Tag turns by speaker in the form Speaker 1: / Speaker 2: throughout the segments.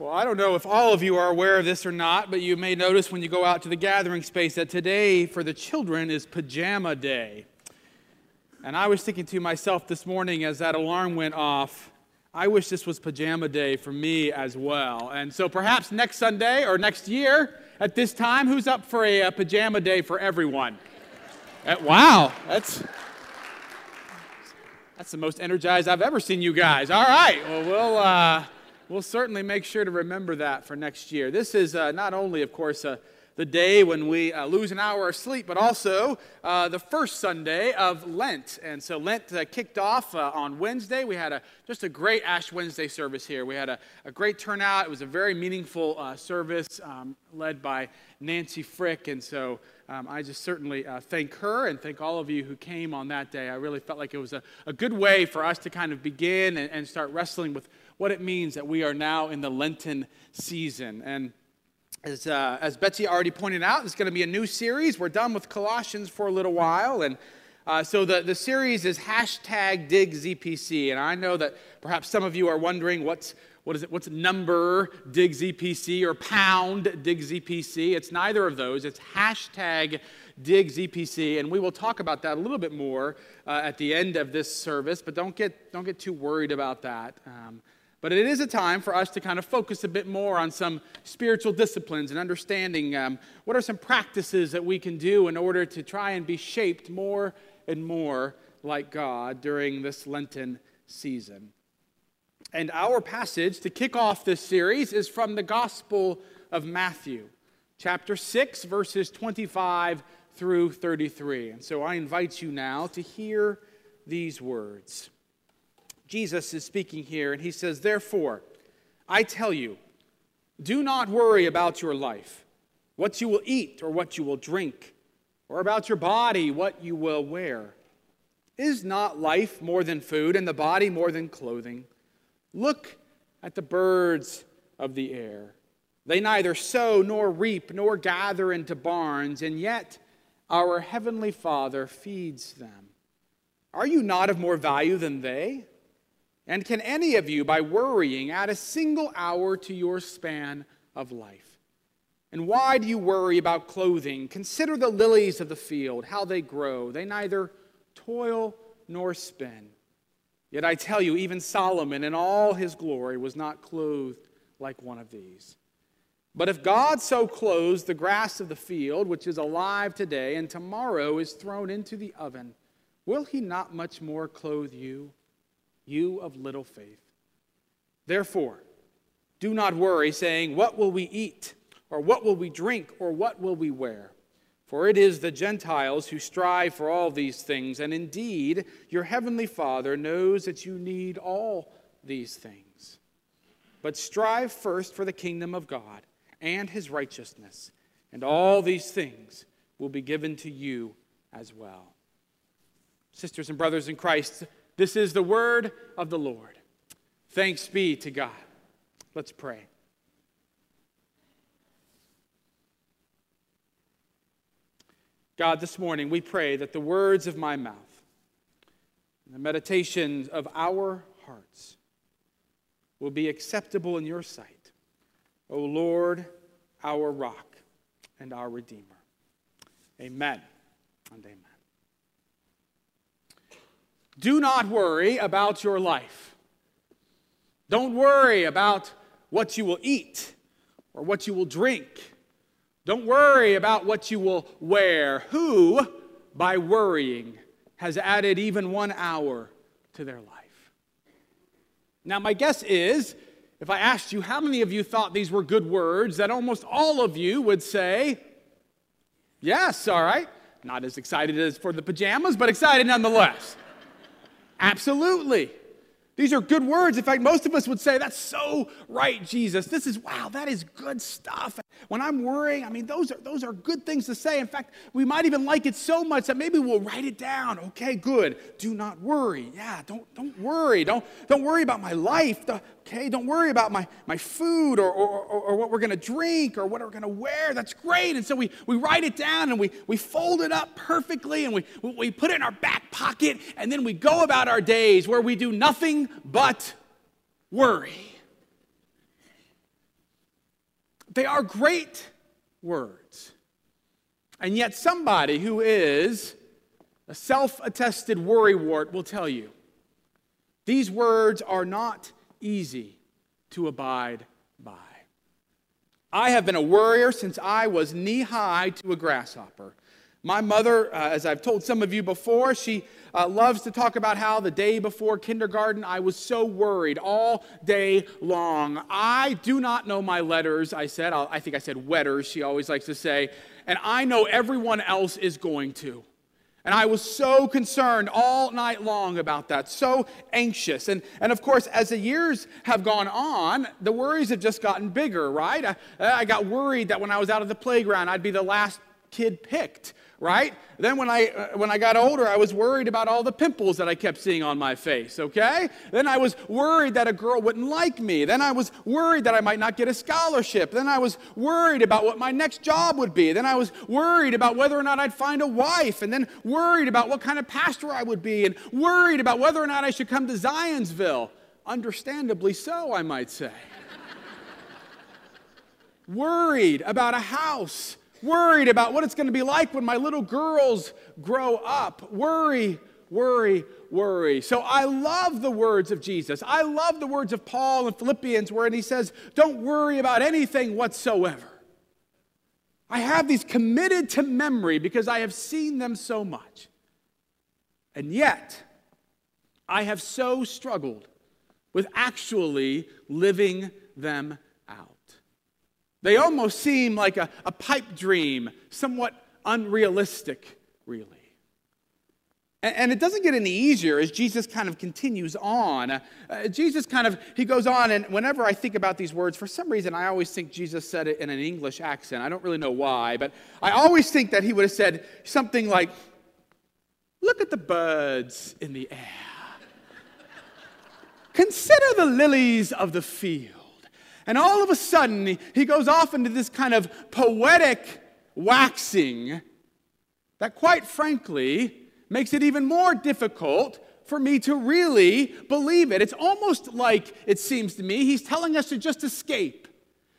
Speaker 1: Well, I don't know if all of you are aware of this or not, but you may notice when you go out to the gathering space that today for the children is pajama day. And I was thinking to myself this morning as that alarm went off, I wish this was pajama day for me as well. And so perhaps next Sunday or next year at this time, who's up for a, a pajama day for everyone? Uh, wow, that's that's the most energized I've ever seen you guys. All right, well, we'll. Uh, we'll certainly make sure to remember that for next year. This is uh, not only, of course, uh, the day when we uh, lose an hour of sleep, but also uh, the first Sunday of Lent. And so Lent uh, kicked off uh, on Wednesday. We had a, just a great Ash Wednesday service here. We had a, a great turnout. It was a very meaningful service um, led by Nancy Frick. And so um, I just certainly thank her and thank all of you who came on that day. I really felt like it was a, a good way for us to kind of begin and, and start wrestling with what it means that we are now in the Lenten season. And as, uh, as Betsy already pointed out, it's going to be a new series. We're done with Colossians for a little while. And uh, so the, the series is hashtag dig ZPC. And I know that perhaps some of you are wondering what's, what is it, what's number dig ZPC or pound dig ZPC? It's neither of those. It's hashtag dig ZPC. And we will talk about that a little bit more uh, at the end of this service, but don't get, don't get too worried about that. Um, but it is a time for us to kind of focus a bit more on some spiritual disciplines and understanding um, what are some practices that we can do in order to try and be shaped more and more like God during this Lenten season. And our passage to kick off this series is from the Gospel of Matthew, chapter 6, verses 25 through 33. And so I invite you now to hear these words. Jesus is speaking here, and he says, Therefore, I tell you, do not worry about your life, what you will eat or what you will drink, or about your body, what you will wear. Is not life more than food, and the body more than clothing? Look at the birds of the air. They neither sow nor reap nor gather into barns, and yet our heavenly Father feeds them. Are you not of more value than they? And can any of you, by worrying, add a single hour to your span of life? And why do you worry about clothing? Consider the lilies of the field, how they grow. They neither toil nor spin. Yet I tell you, even Solomon in all his glory was not clothed like one of these. But if God so clothes the grass of the field, which is alive today and tomorrow is thrown into the oven, will he not much more clothe you? You of little faith. Therefore, do not worry, saying, What will we eat? Or what will we drink? Or what will we wear? For it is the Gentiles who strive for all these things, and indeed, your heavenly Father knows that you need all these things. But strive first for the kingdom of God and his righteousness, and all these things will be given to you as well. Sisters and brothers in Christ, this is the word of the Lord. Thanks be to God. Let's pray. God, this morning we pray that the words of my mouth and the meditations of our hearts will be acceptable in your sight, O Lord, our rock and our Redeemer. Amen and amen. Do not worry about your life. Don't worry about what you will eat or what you will drink. Don't worry about what you will wear. Who, by worrying, has added even one hour to their life? Now, my guess is if I asked you how many of you thought these were good words, that almost all of you would say, Yes, all right. Not as excited as for the pajamas, but excited nonetheless. Absolutely. These are good words. In fact, most of us would say, That's so right, Jesus. This is, wow, that is good stuff. When I'm worrying, I mean, those are, those are good things to say. In fact, we might even like it so much that maybe we'll write it down. Okay, good. Do not worry. Yeah, don't, don't worry. Don't, don't worry about my life. Okay, don't worry about my, my food or, or, or, or what we're going to drink or what we're going to wear. That's great. And so we, we write it down and we, we fold it up perfectly and we, we put it in our back pocket and then we go about our days where we do nothing but worry. They are great words. And yet, somebody who is a self attested worrywart will tell you these words are not easy to abide by. I have been a worrier since I was knee high to a grasshopper. My mother, uh, as I've told some of you before, she uh, loves to talk about how the day before kindergarten I was so worried all day long. I do not know my letters, I said. I'll, I think I said wetters, she always likes to say. And I know everyone else is going to. And I was so concerned all night long about that, so anxious. And, and of course, as the years have gone on, the worries have just gotten bigger, right? I, I got worried that when I was out of the playground, I'd be the last kid picked right? Then when I uh, when I got older, I was worried about all the pimples that I kept seeing on my face, okay? Then I was worried that a girl wouldn't like me. Then I was worried that I might not get a scholarship. Then I was worried about what my next job would be. Then I was worried about whether or not I'd find a wife, and then worried about what kind of pastor I would be, and worried about whether or not I should come to Zionsville. Understandably so, I might say. worried about a house worried about what it's going to be like when my little girls grow up. Worry, worry, worry. So I love the words of Jesus. I love the words of Paul in Philippians where he says, Don't worry about anything whatsoever. I have these committed to memory because I have seen them so much. And yet, I have so struggled with actually living them. They almost seem like a, a pipe dream, somewhat unrealistic, really. And, and, it doesn't get any easier as Jesus kind of continues on. Uh, Jesus kind of, he goes on, and whenever I think about these words, for some reason I always think Jesus said it in an English accent. I don't really know why, but I always think that he would have said something like, Look at the birds in the air. Consider the lilies of the field. And all of a sudden, he goes off into this kind of poetic waxing that, quite frankly, makes it even more difficult for me to really believe it. It's almost like, it seems to me, he's telling us to just escape.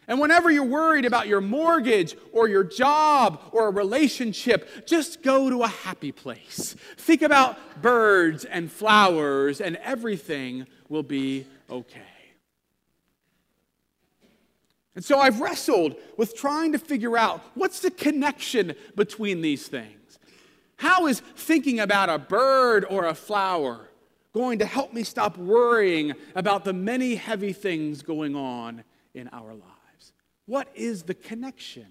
Speaker 1: And whenever you're worried about your mortgage or your job or a relationship, just go to a happy place. Think about birds and flowers, and everything will be okay. And so I've wrestled with trying to figure out what's the connection between these things. How is thinking about a bird or a flower going to help me stop worrying about the many heavy things going on in our lives? What is the connection?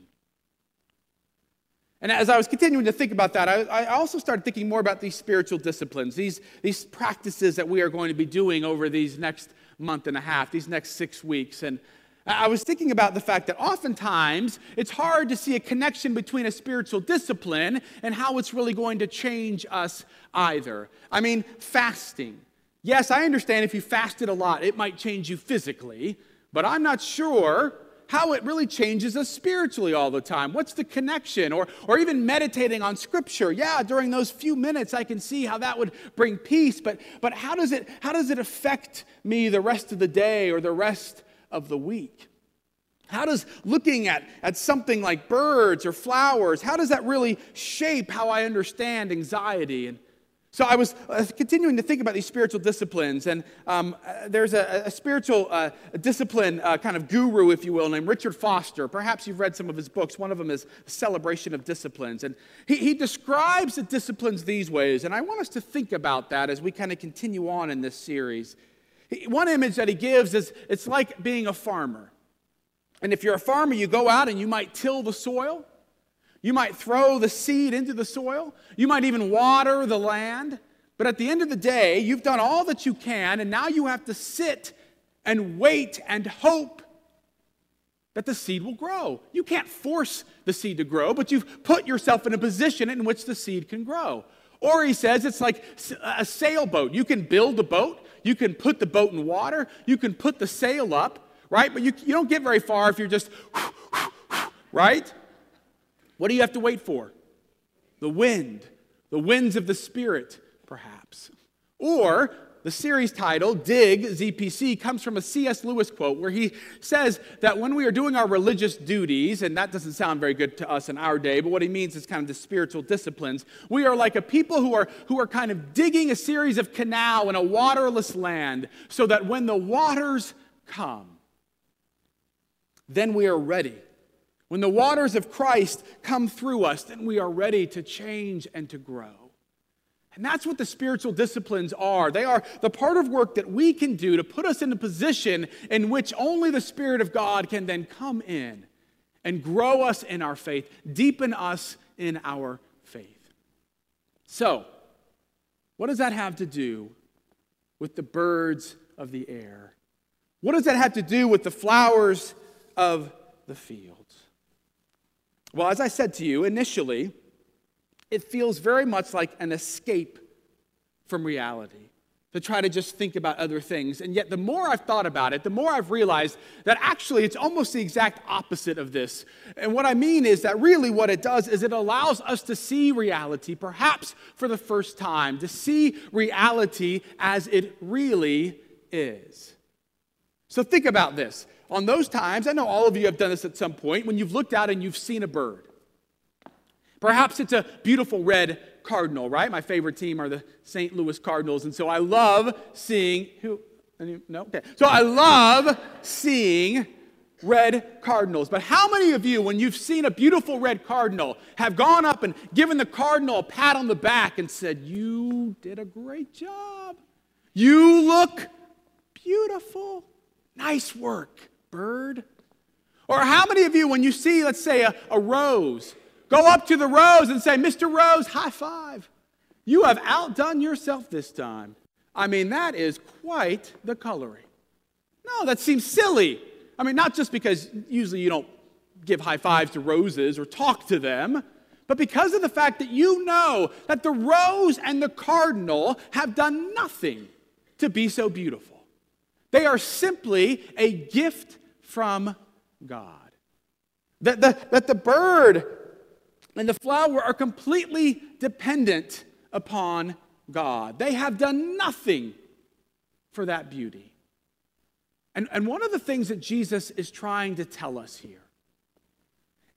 Speaker 1: And as I was continuing to think about that, I, I, also started thinking more about these spiritual disciplines, these, these practices that we are going to be doing over these next month and a half, these next six weeks. And I was thinking about the fact that oftentimes it's hard to see a connection between a spiritual discipline and how it's really going to change us either. I mean, fasting. Yes, I understand if you fasted a lot, it might change you physically, but I'm not sure how it really changes us spiritually all the time. What's the connection? Or, or even meditating on scripture. Yeah, during those few minutes, I can see how that would bring peace, but, but how, does it, how does it affect me the rest of the day or the rest of the week. How does looking at, at something like birds or flowers, how does that really shape how I understand anxiety? And so I was uh, continuing to think about these spiritual disciplines, and um, uh, there's a, a spiritual uh, discipline uh, kind of guru, if you will, named Richard Foster. Perhaps you've read some of his books. One of them is Celebration of Disciplines. And he, he describes the disciplines these ways, and I want us to think about that as we kind of continue on in this series. One image that he gives is it's like being a farmer. And if you're a farmer, you go out and you might till the soil. You might throw the seed into the soil. You might even water the land. But at the end of the day, you've done all that you can, and now you have to sit and wait and hope that the seed will grow. You can't force the seed to grow, but you've put yourself in a position in which the seed can grow. Or he says it's like a sailboat. You can build a boat, you can put the boat in water, you can put the sail up, right? But you, you don't get very far if you're just, right? What do you have to wait for? The wind, the winds of the Spirit, perhaps. Or The series title, Dig ZPC, comes from a C.S. Lewis quote where he says that when we are doing our religious duties, and that doesn't sound very good to us in our day, but what he means is kind of the spiritual disciplines, we are like a people who are, who are kind of digging a series of canal in a waterless land so that when the waters come, then we are ready. When the waters of Christ come through us, then we are ready to change and to grow. And that's what the spiritual disciplines are. They are the part of work that we can do to put us in a position in which only the Spirit of God can then come in and grow us in our faith, deepen us in our faith. So, what does that have to do with the birds of the air? What does that have to do with the flowers of the fields? Well, as I said to you initially, it feels very much like an escape from reality to try to just think about other things. And yet, the more I've thought about it, the more I've realized that actually it's almost the exact opposite of this. And what I mean is that really what it does is it allows us to see reality, perhaps for the first time, to see reality as it really is. So think about this. On those times, I know all of you have done this at some point, when you've looked out and you've seen a bird. Perhaps it's a beautiful red cardinal, right? My favorite team are the St. Louis Cardinals. And so I love seeing who no? Okay. So I love seeing red cardinals. But how many of you, when you've seen a beautiful red cardinal, have gone up and given the cardinal a pat on the back and said, You did a great job? You look beautiful. Nice work, bird. Or how many of you, when you see, let's say, a, a rose, Go up to the rose and say, Mr. Rose, high five. You have outdone yourself this time. I mean, that is quite the coloring. No, that seems silly. I mean, not just because usually you don't give high fives to roses or talk to them, but because of the fact that you know that the rose and the cardinal have done nothing to be so beautiful. They are simply a gift from God. That the, that the bird and the flower are completely dependent upon God. They have done nothing for that beauty. And, and one of the things that Jesus is trying to tell us here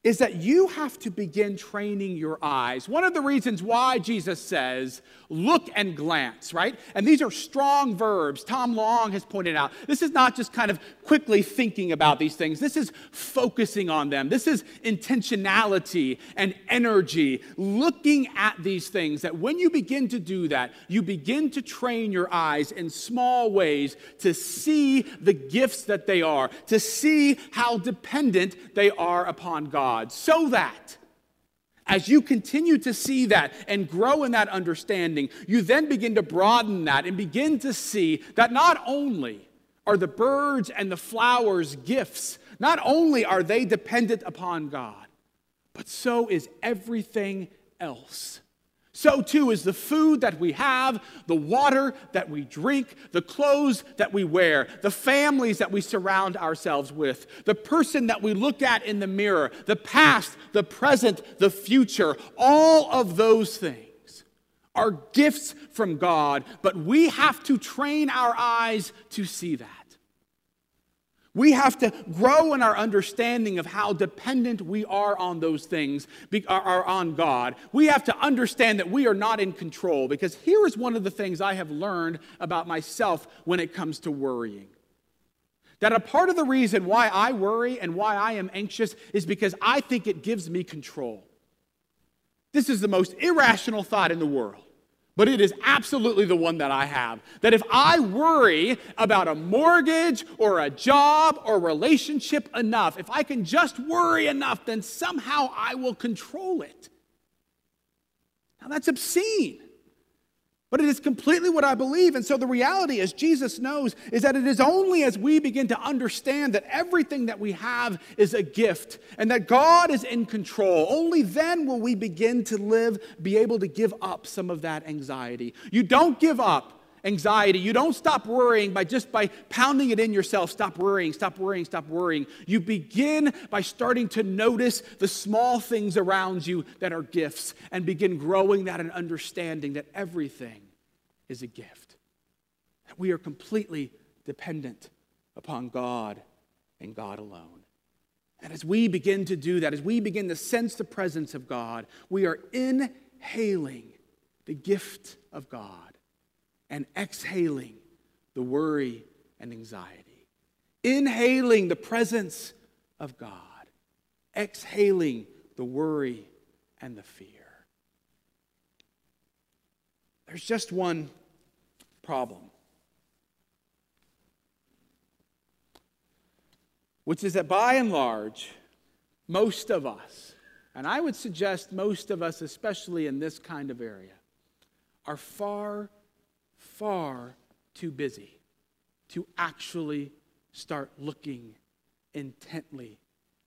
Speaker 1: is that you have to begin training your eyes. One of the reasons why Jesus says, look and glance, right? And these are strong verbs. Tom Long has pointed out this is not just kind of quickly thinking about these things, this is focusing on them. This is intentionality and energy, looking at these things. That when you begin to do that, you begin to train your eyes in small ways to see the gifts that they are, to see how dependent they are upon God. God so that as you continue to see that and grow in that understanding, you then begin to broaden that and begin to see that not only are the birds and the flowers gifts, not only are they dependent upon God, but so is everything else so too is the food that we have, the water that we drink, the clothes that we wear, the families that we surround ourselves with, the person that we look at in the mirror, the past, the present, the future. All of those things are gifts from God, but we have to train our eyes to see that. We have to grow in our understanding of how dependent we are on those things, are on God. We have to understand that we are not in control because here is one of the things I have learned about myself when it comes to worrying. That a part of the reason why I worry and why I am anxious is because I think it gives me control. This is the most irrational thought in the world but it is absolutely the one that I have. That if I worry about a mortgage or a job or relationship enough, if I can just worry enough, then somehow I will control it. Now that's obscene. But it is completely what I believe. And so the reality, as Jesus knows, is that it is only as we begin to understand that everything that we have is a gift and that God is in control, only then will we begin to live, be able to give up some of that anxiety. You don't give up anxiety. You don't stop worrying by just by pounding it in yourself. Stop worrying, stop worrying, stop worrying. You begin by starting to notice the small things around you that are gifts and begin growing that and understanding that everything is a gift. that we are completely dependent upon God and God alone. And as we begin to do that, as we begin to sense the presence of God, we are inhaling the gift of God and exhaling the worry and anxiety. Inhaling the presence of God, exhaling the worry and the fear. There's just one problem, which is that by and large, most of us, and I would suggest most of us, especially in this kind of area, are far, far too busy to actually start looking intently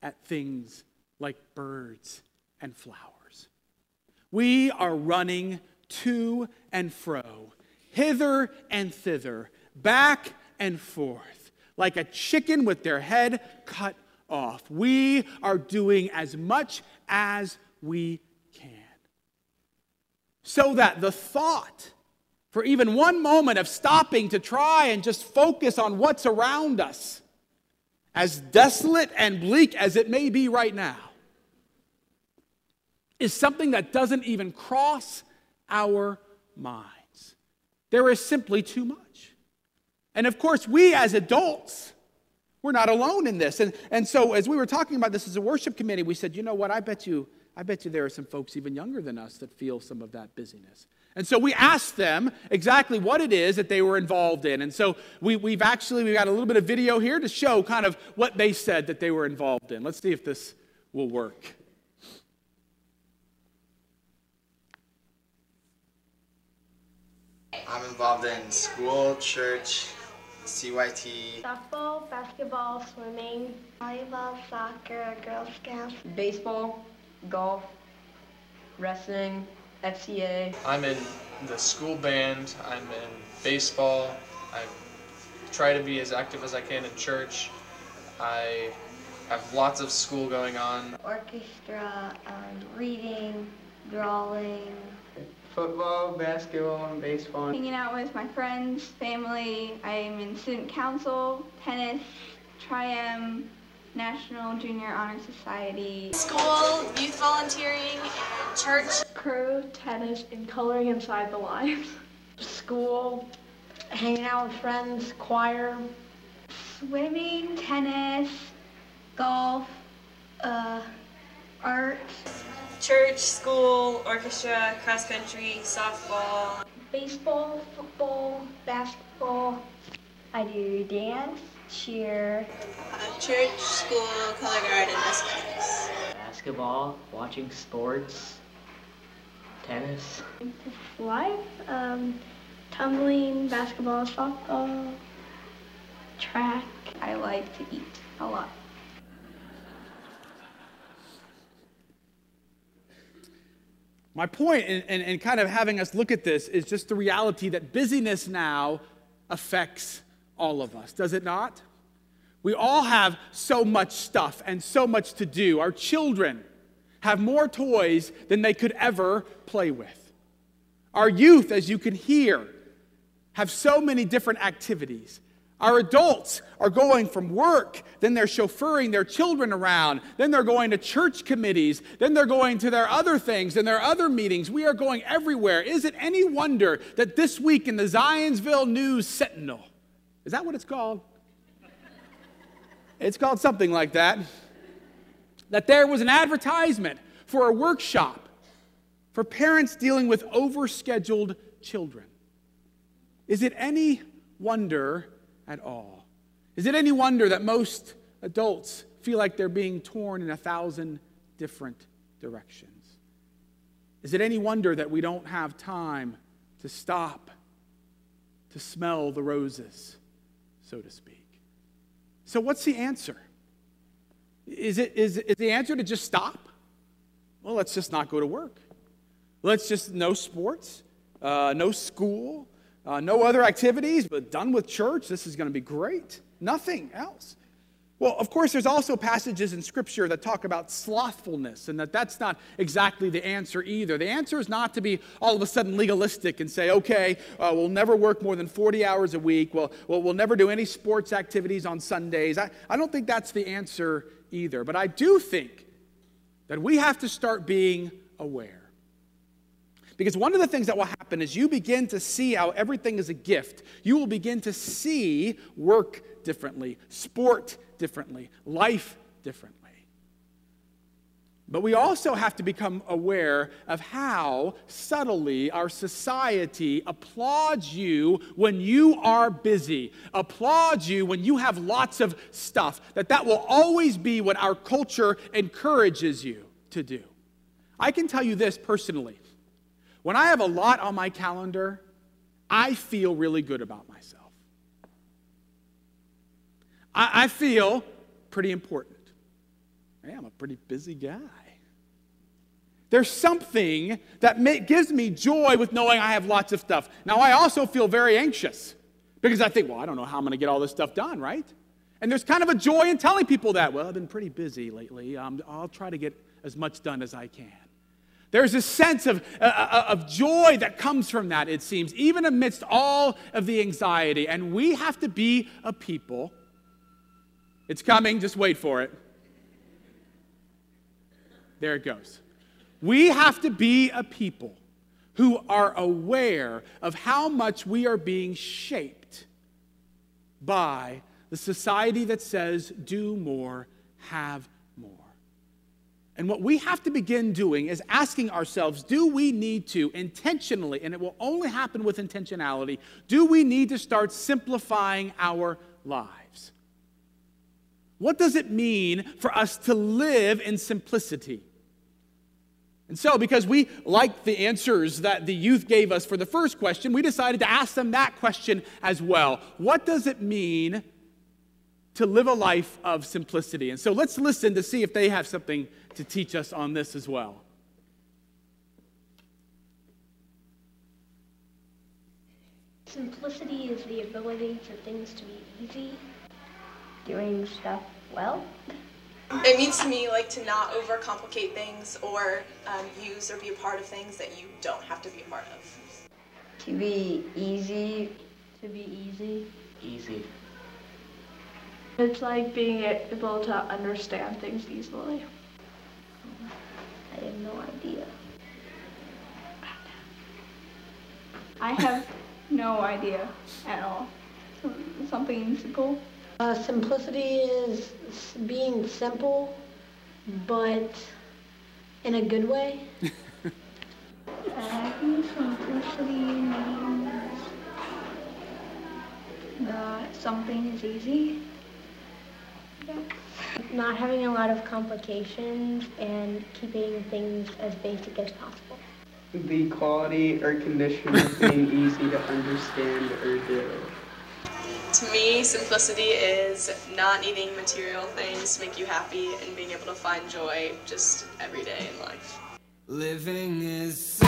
Speaker 1: at things like birds and flowers. We are running to and fro, hither and thither, back and forth, like a chicken with their head cut off. We are doing as much as we can. So that the thought for even one moment of stopping to try and just focus on what's around us, as desolate and bleak as it may be right now, is something that doesn't even cross our minds. There is simply too much. And of course, we as adults, we're not alone in this. And, and so as we were talking about this as a worship committee, we said, you know what, I bet you, I bet you there are some folks even younger than us that feel some of that busyness. And so we asked them exactly what it is that they were involved in. And so we, we've actually we got a little bit of video here to show kind of what they said that they were involved in. Let's see if this will work.
Speaker 2: I'm involved in school, church, CYT.
Speaker 3: Softball, basketball, swimming, volleyball, soccer, Girl Scouts,
Speaker 4: baseball, golf, wrestling, FCA.
Speaker 5: I'm in the school band. I'm in baseball. I try to be as active as I can in church. I have lots of school going on.
Speaker 3: orchestra, um, reading, drawing,
Speaker 6: Football, basketball, and baseball.
Speaker 7: hanging out with my friends, family. I'm in student council, tennis, Tri-M, National Junior Honor Society.
Speaker 8: School, youth volunteering, church.
Speaker 3: crew, tennis, and coloring inside the lines. School, hanging out with friends, choir,
Speaker 7: Swimming, tennis, golf, uh, art.
Speaker 8: Church, school, orchestra, cross country, softball.
Speaker 3: baseball, football, basketball. I do dance, cheer,
Speaker 8: Uh, church, school, color guard, and athletics.
Speaker 6: Basketball, watching sports, tennis.
Speaker 3: life, um, tumbling, basketball, softball, track.
Speaker 7: I like to eat a lot.
Speaker 1: My point in, in, in kind of having us look at this is just the reality that busyness now affects all of us, does it not? We all have so much stuff and so much to do. Our children have more toys than they could ever play with. Our youth, as you can hear, have so many different activities. Our adults are going from work, then they're chauffeuring their children around, then they're going to church committees, then they're going to their other things and their other meetings. We are going everywhere. Is it any wonder that this week in the Zionsville News Sentinel, is that what it's called? It's called something like that. That there was an advertisement for a workshop for parents dealing with overscheduled children. Is it any wonder at all? Is it any wonder that most adults feel like they're being torn in a thousand different directions? Is it any wonder that we don't have time to stop to smell the roses, so to speak? So, what's the answer? Is, it, is, is the answer to just stop? Well, let's just not go to work. Let's just, no sports, uh, no school, uh, no other activities, but done with church. This is going to be great. Nothing else. Well, of course, there's also passages in Scripture that talk about slothfulness, and that that's not exactly the answer either. The answer is not to be all of a sudden legalistic and say, okay, uh, we'll never work more than 40 hours a week, we'll, we'll, we'll never do any sports activities on Sundays. I, I don't think that's the answer either. But I do think that we have to start being aware. Because one of the things that will happen is you begin to see how everything is a gift. You will begin to see work differently, sport differently, life differently. But we also have to become aware of how subtly our society applauds you when you are busy, applauds you when you have lots of stuff, that that will always be what our culture encourages you to do. I can tell you this personally. When I have a lot on my calendar, I feel really good about myself. I, I feel pretty important. Hey, I'm a pretty busy guy. There's something that may, gives me joy with knowing I have lots of stuff. Now, I also feel very anxious because I think, well, I don't know how I'm going to get all this stuff done, right? And there's kind of a joy in telling people that. Well, I've been pretty busy lately. Um, I'll try to get as much done as I can. There's a sense of, uh, uh, of joy that comes from that, it seems, even amidst all of the anxiety. And we have to be a people. It's coming, just wait for it. There it goes. We have to be a people who are aware of how much we are being shaped by the society that says, do more, have more. and what we have to begin doing is asking ourselves do we need to intentionally, and it will only happen with intentionality, do we need to start simplifying our lives? What does it mean for us to live in simplicity? And so, because we liked the answers that the youth gave us for the first question, we decided to ask them that question as well. What does it mean to live a life of simplicity? And so, let's listen to see if they have something to teach us on this as well.
Speaker 3: Simplicity is the ability for things to be easy.
Speaker 4: Doing stuff well.
Speaker 8: It means to me like to not overcomplicate things or um, use or be a part of things that you don't have to be a part of.
Speaker 4: To be easy.
Speaker 3: To be easy.
Speaker 6: Easy.
Speaker 3: It's like being able to understand things easily.
Speaker 4: I have no idea.
Speaker 7: I have no idea at all. Something simple.
Speaker 3: Uh, simplicity is being simple, but in a good way.
Speaker 7: I think simplicity means that something is easy. Yeah
Speaker 3: not having a lot of complications and keeping things as basic as possible.
Speaker 6: The quality or condition of being easy to understand or do.
Speaker 8: To me, simplicity is not needing material things to make you happy and being able to find joy just every day in life. Living is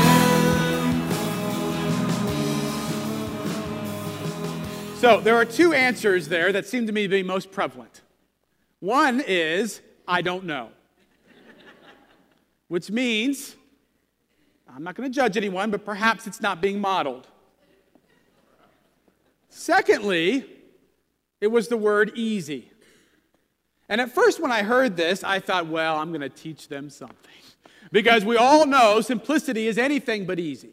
Speaker 1: So there are two answers there that seem to me to be most prevalent. One is, I don't know, which means I'm not going to judge anyone, but perhaps it's not being modeled. Secondly, it was the word easy. And at first, when I heard this, I thought, well, I'm going to teach them something. Because we all know simplicity is anything but easy.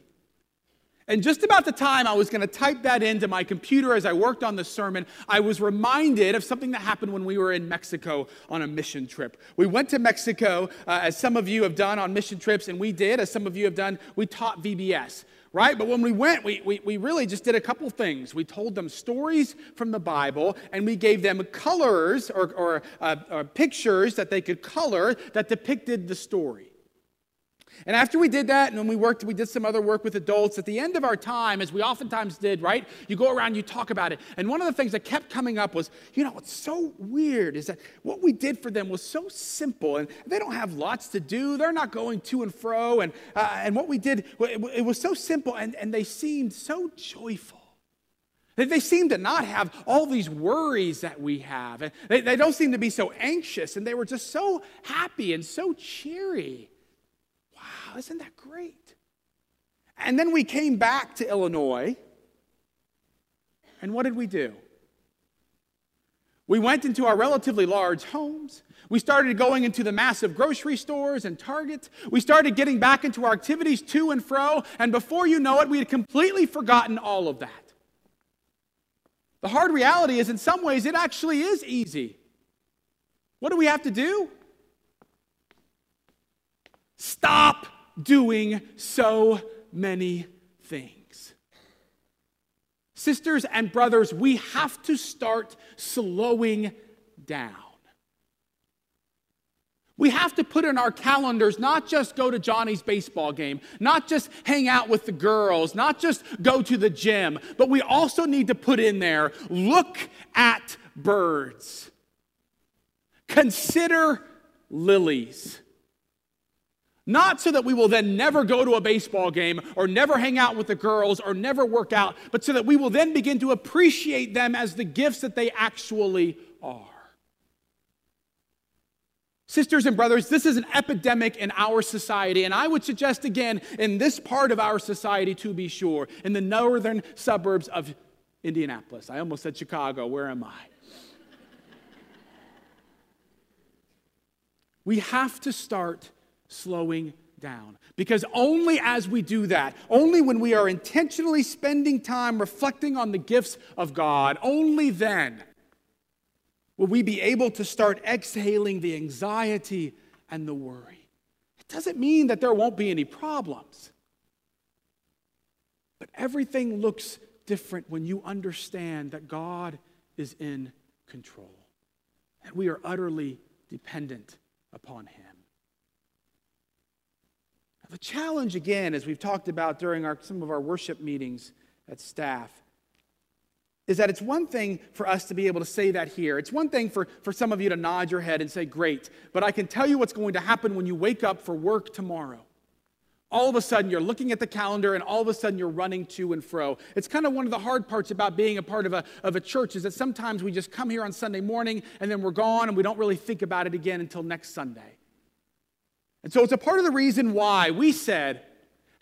Speaker 1: And just about the time I was going to type that into my computer as I worked on the sermon, I was reminded of something that happened when we were in Mexico on a mission trip. We went to Mexico, uh, as some of you have done on mission trips, and we did, as some of you have done, we taught VBS, right? But when we went, we, we, we really just did a couple things. We told them stories from the Bible, and we gave them colors or, or, uh, or pictures that they could color that depicted the story. And after we did that, and when we worked, we did some other work with adults, at the end of our time, as we oftentimes did, right? You go around, you talk about it. And one of the things that kept coming up was, you know, what's so weird is that what we did for them was so simple, and they don't have lots to do. They're not going to and fro. And, uh, and what we did, it, was so simple, and, and they seemed so joyful. They, they seem to not have all these worries that we have. They, they don't seem to be so anxious, and they were just so happy and so cheery. Wow, isn't that great? And then we came back to Illinois, and what did we do? We went into our relatively large homes. We started going into the massive grocery stores and Target. We started getting back into our activities to and fro. And before you know it, we had completely forgotten all of that. The hard reality is, in some ways, it actually is easy. What do we have to do? Stop doing so many things. Sisters and brothers, we have to start slowing down. We have to put in our calendars not just go to Johnny's baseball game, not just hang out with the girls, not just go to the gym, but we also need to put in there look at birds, consider lilies. Not so that we will then never go to a baseball game or never hang out with the girls or never work out, but so that we will then begin to appreciate them as the gifts that they actually are. Sisters and brothers, this is an epidemic in our society, and I would suggest again, in this part of our society to be sure, in the northern suburbs of Indianapolis. I almost said Chicago. Where am I? we have to start slowing down. Because only as we do that, only when we are intentionally spending time reflecting on the gifts of God, only then will we be able to start exhaling the anxiety and the worry. It doesn't mean that there won't be any problems, but everything looks different when you understand that God is in control and we are utterly dependent upon Him. The challenge, again, as we've talked about during our, some of our worship meetings at staff, is that it's one thing for us to be able to say that here. It's one thing for, for some of you to nod your head and say, Great, but I can tell you what's going to happen when you wake up for work tomorrow. All of a sudden, you're looking at the calendar and all of a sudden you're running to and fro. It's kind of one of the hard parts about being a part of a, of a church is that sometimes we just come here on Sunday morning and then we're gone and we don't really think about it again until next Sunday. And so it's a part of the reason why we said,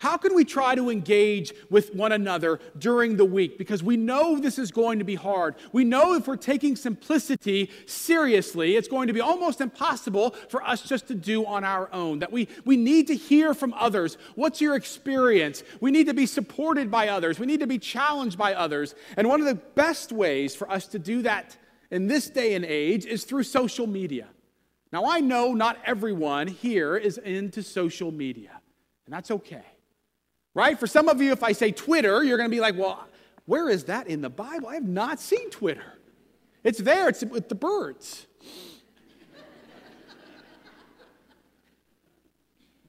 Speaker 1: how can we try to engage with one another during the week? Because we know this is going to be hard. We know if we're taking simplicity seriously, it's going to be almost impossible for us just to do on our own. That we, we need to hear from others. What's your experience? We need to be supported by others. We need to be challenged by others. And one of the best ways for us to do that in this day and age is through social media. Now, I know not everyone here is into social media, and that's okay. Right? For some of you, if I say Twitter, you're going to be like, well, where is that in the Bible? I have not seen Twitter. It's there, it's with the birds.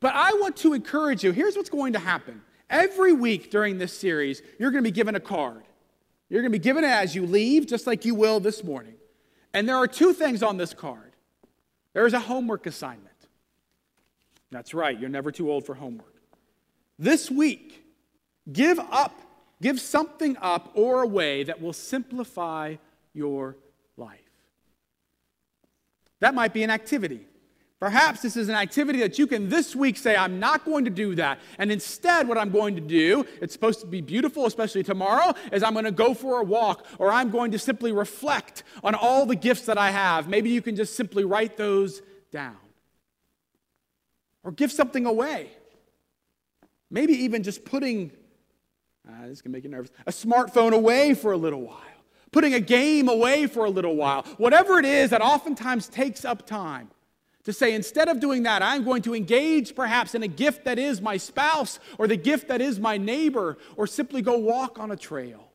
Speaker 1: but I want to encourage you here's what's going to happen. Every week during this series, you're going to be given a card. You're going to be given it as you leave, just like you will this morning. And there are two things on this card. There's a homework assignment. That's right, you're never too old for homework. This week, give up, give something up or away that will simplify your life. That might be an activity. Perhaps this is an activity that you can this week say, I'm not going to do that. And instead, what I'm going to do, it's supposed to be beautiful, especially tomorrow, is I'm going to go for a walk or I'm going to simply reflect on all the gifts that I have. Maybe you can just simply write those down or give something away. Maybe even just putting, uh, this can make you nervous, a smartphone away for a little while, putting a game away for a little while. Whatever it is that oftentimes takes up time to say, instead of doing that, I'm going to engage perhaps in a gift that is my spouse or the gift that is my neighbor or simply go walk on a trail.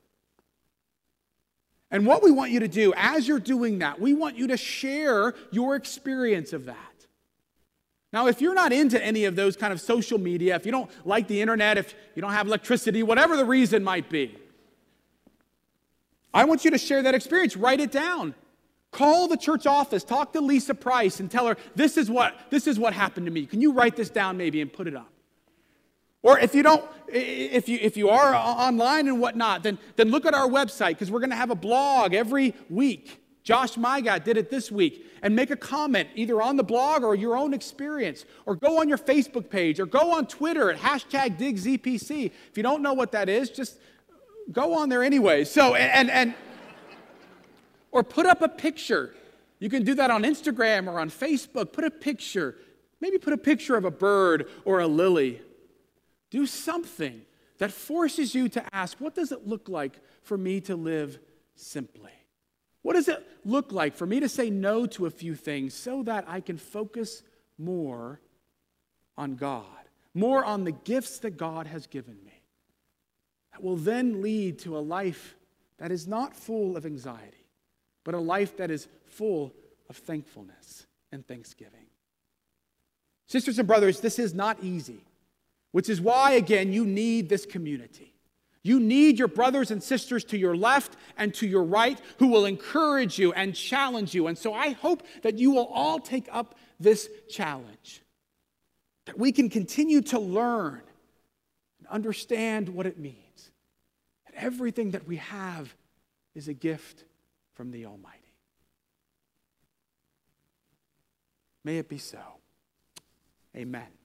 Speaker 1: And what we want you to do as you're doing that, we want you to share your experience of that. Now, if you're not into any of those kind of social media, if you don't like the internet, if you don't have electricity, whatever the reason might be, I want you to share that experience. Write it down. Call the church office, talk to Lisa Price, and tell her, this is what, this is what happened to me. Can you write this down maybe and put it up? Or if you don't, if you, if you are online and whatnot, then, then look at our website because we're going to have a blog every week. Josh Mygat did it this week. And make a comment either on the blog or your own experience. Or go on your Facebook page or go on Twitter at hashtag DigZPC. If you don't know what that is, just go on there anyway. So, and, and, or put up a picture. You can do that on Instagram or on Facebook. Put a picture. Maybe put a picture of a bird or a lily do something that forces you to ask, what does it look like for me to live simply? What does it look like for me to say no to a few things so that I can focus more on God, more on the gifts that God has given me? That will then lead to a life that is not full of anxiety, but a life that is full of thankfulness and thanksgiving. Sisters and brothers, this is not easy. Which is why, again, you need this community. You need your brothers and sisters to your left and to your right who will encourage you and challenge you. And so I hope that you will all take up this challenge, that we can continue to learn and understand what it means, that everything that we have is a gift from the Almighty. May it be so. Amen.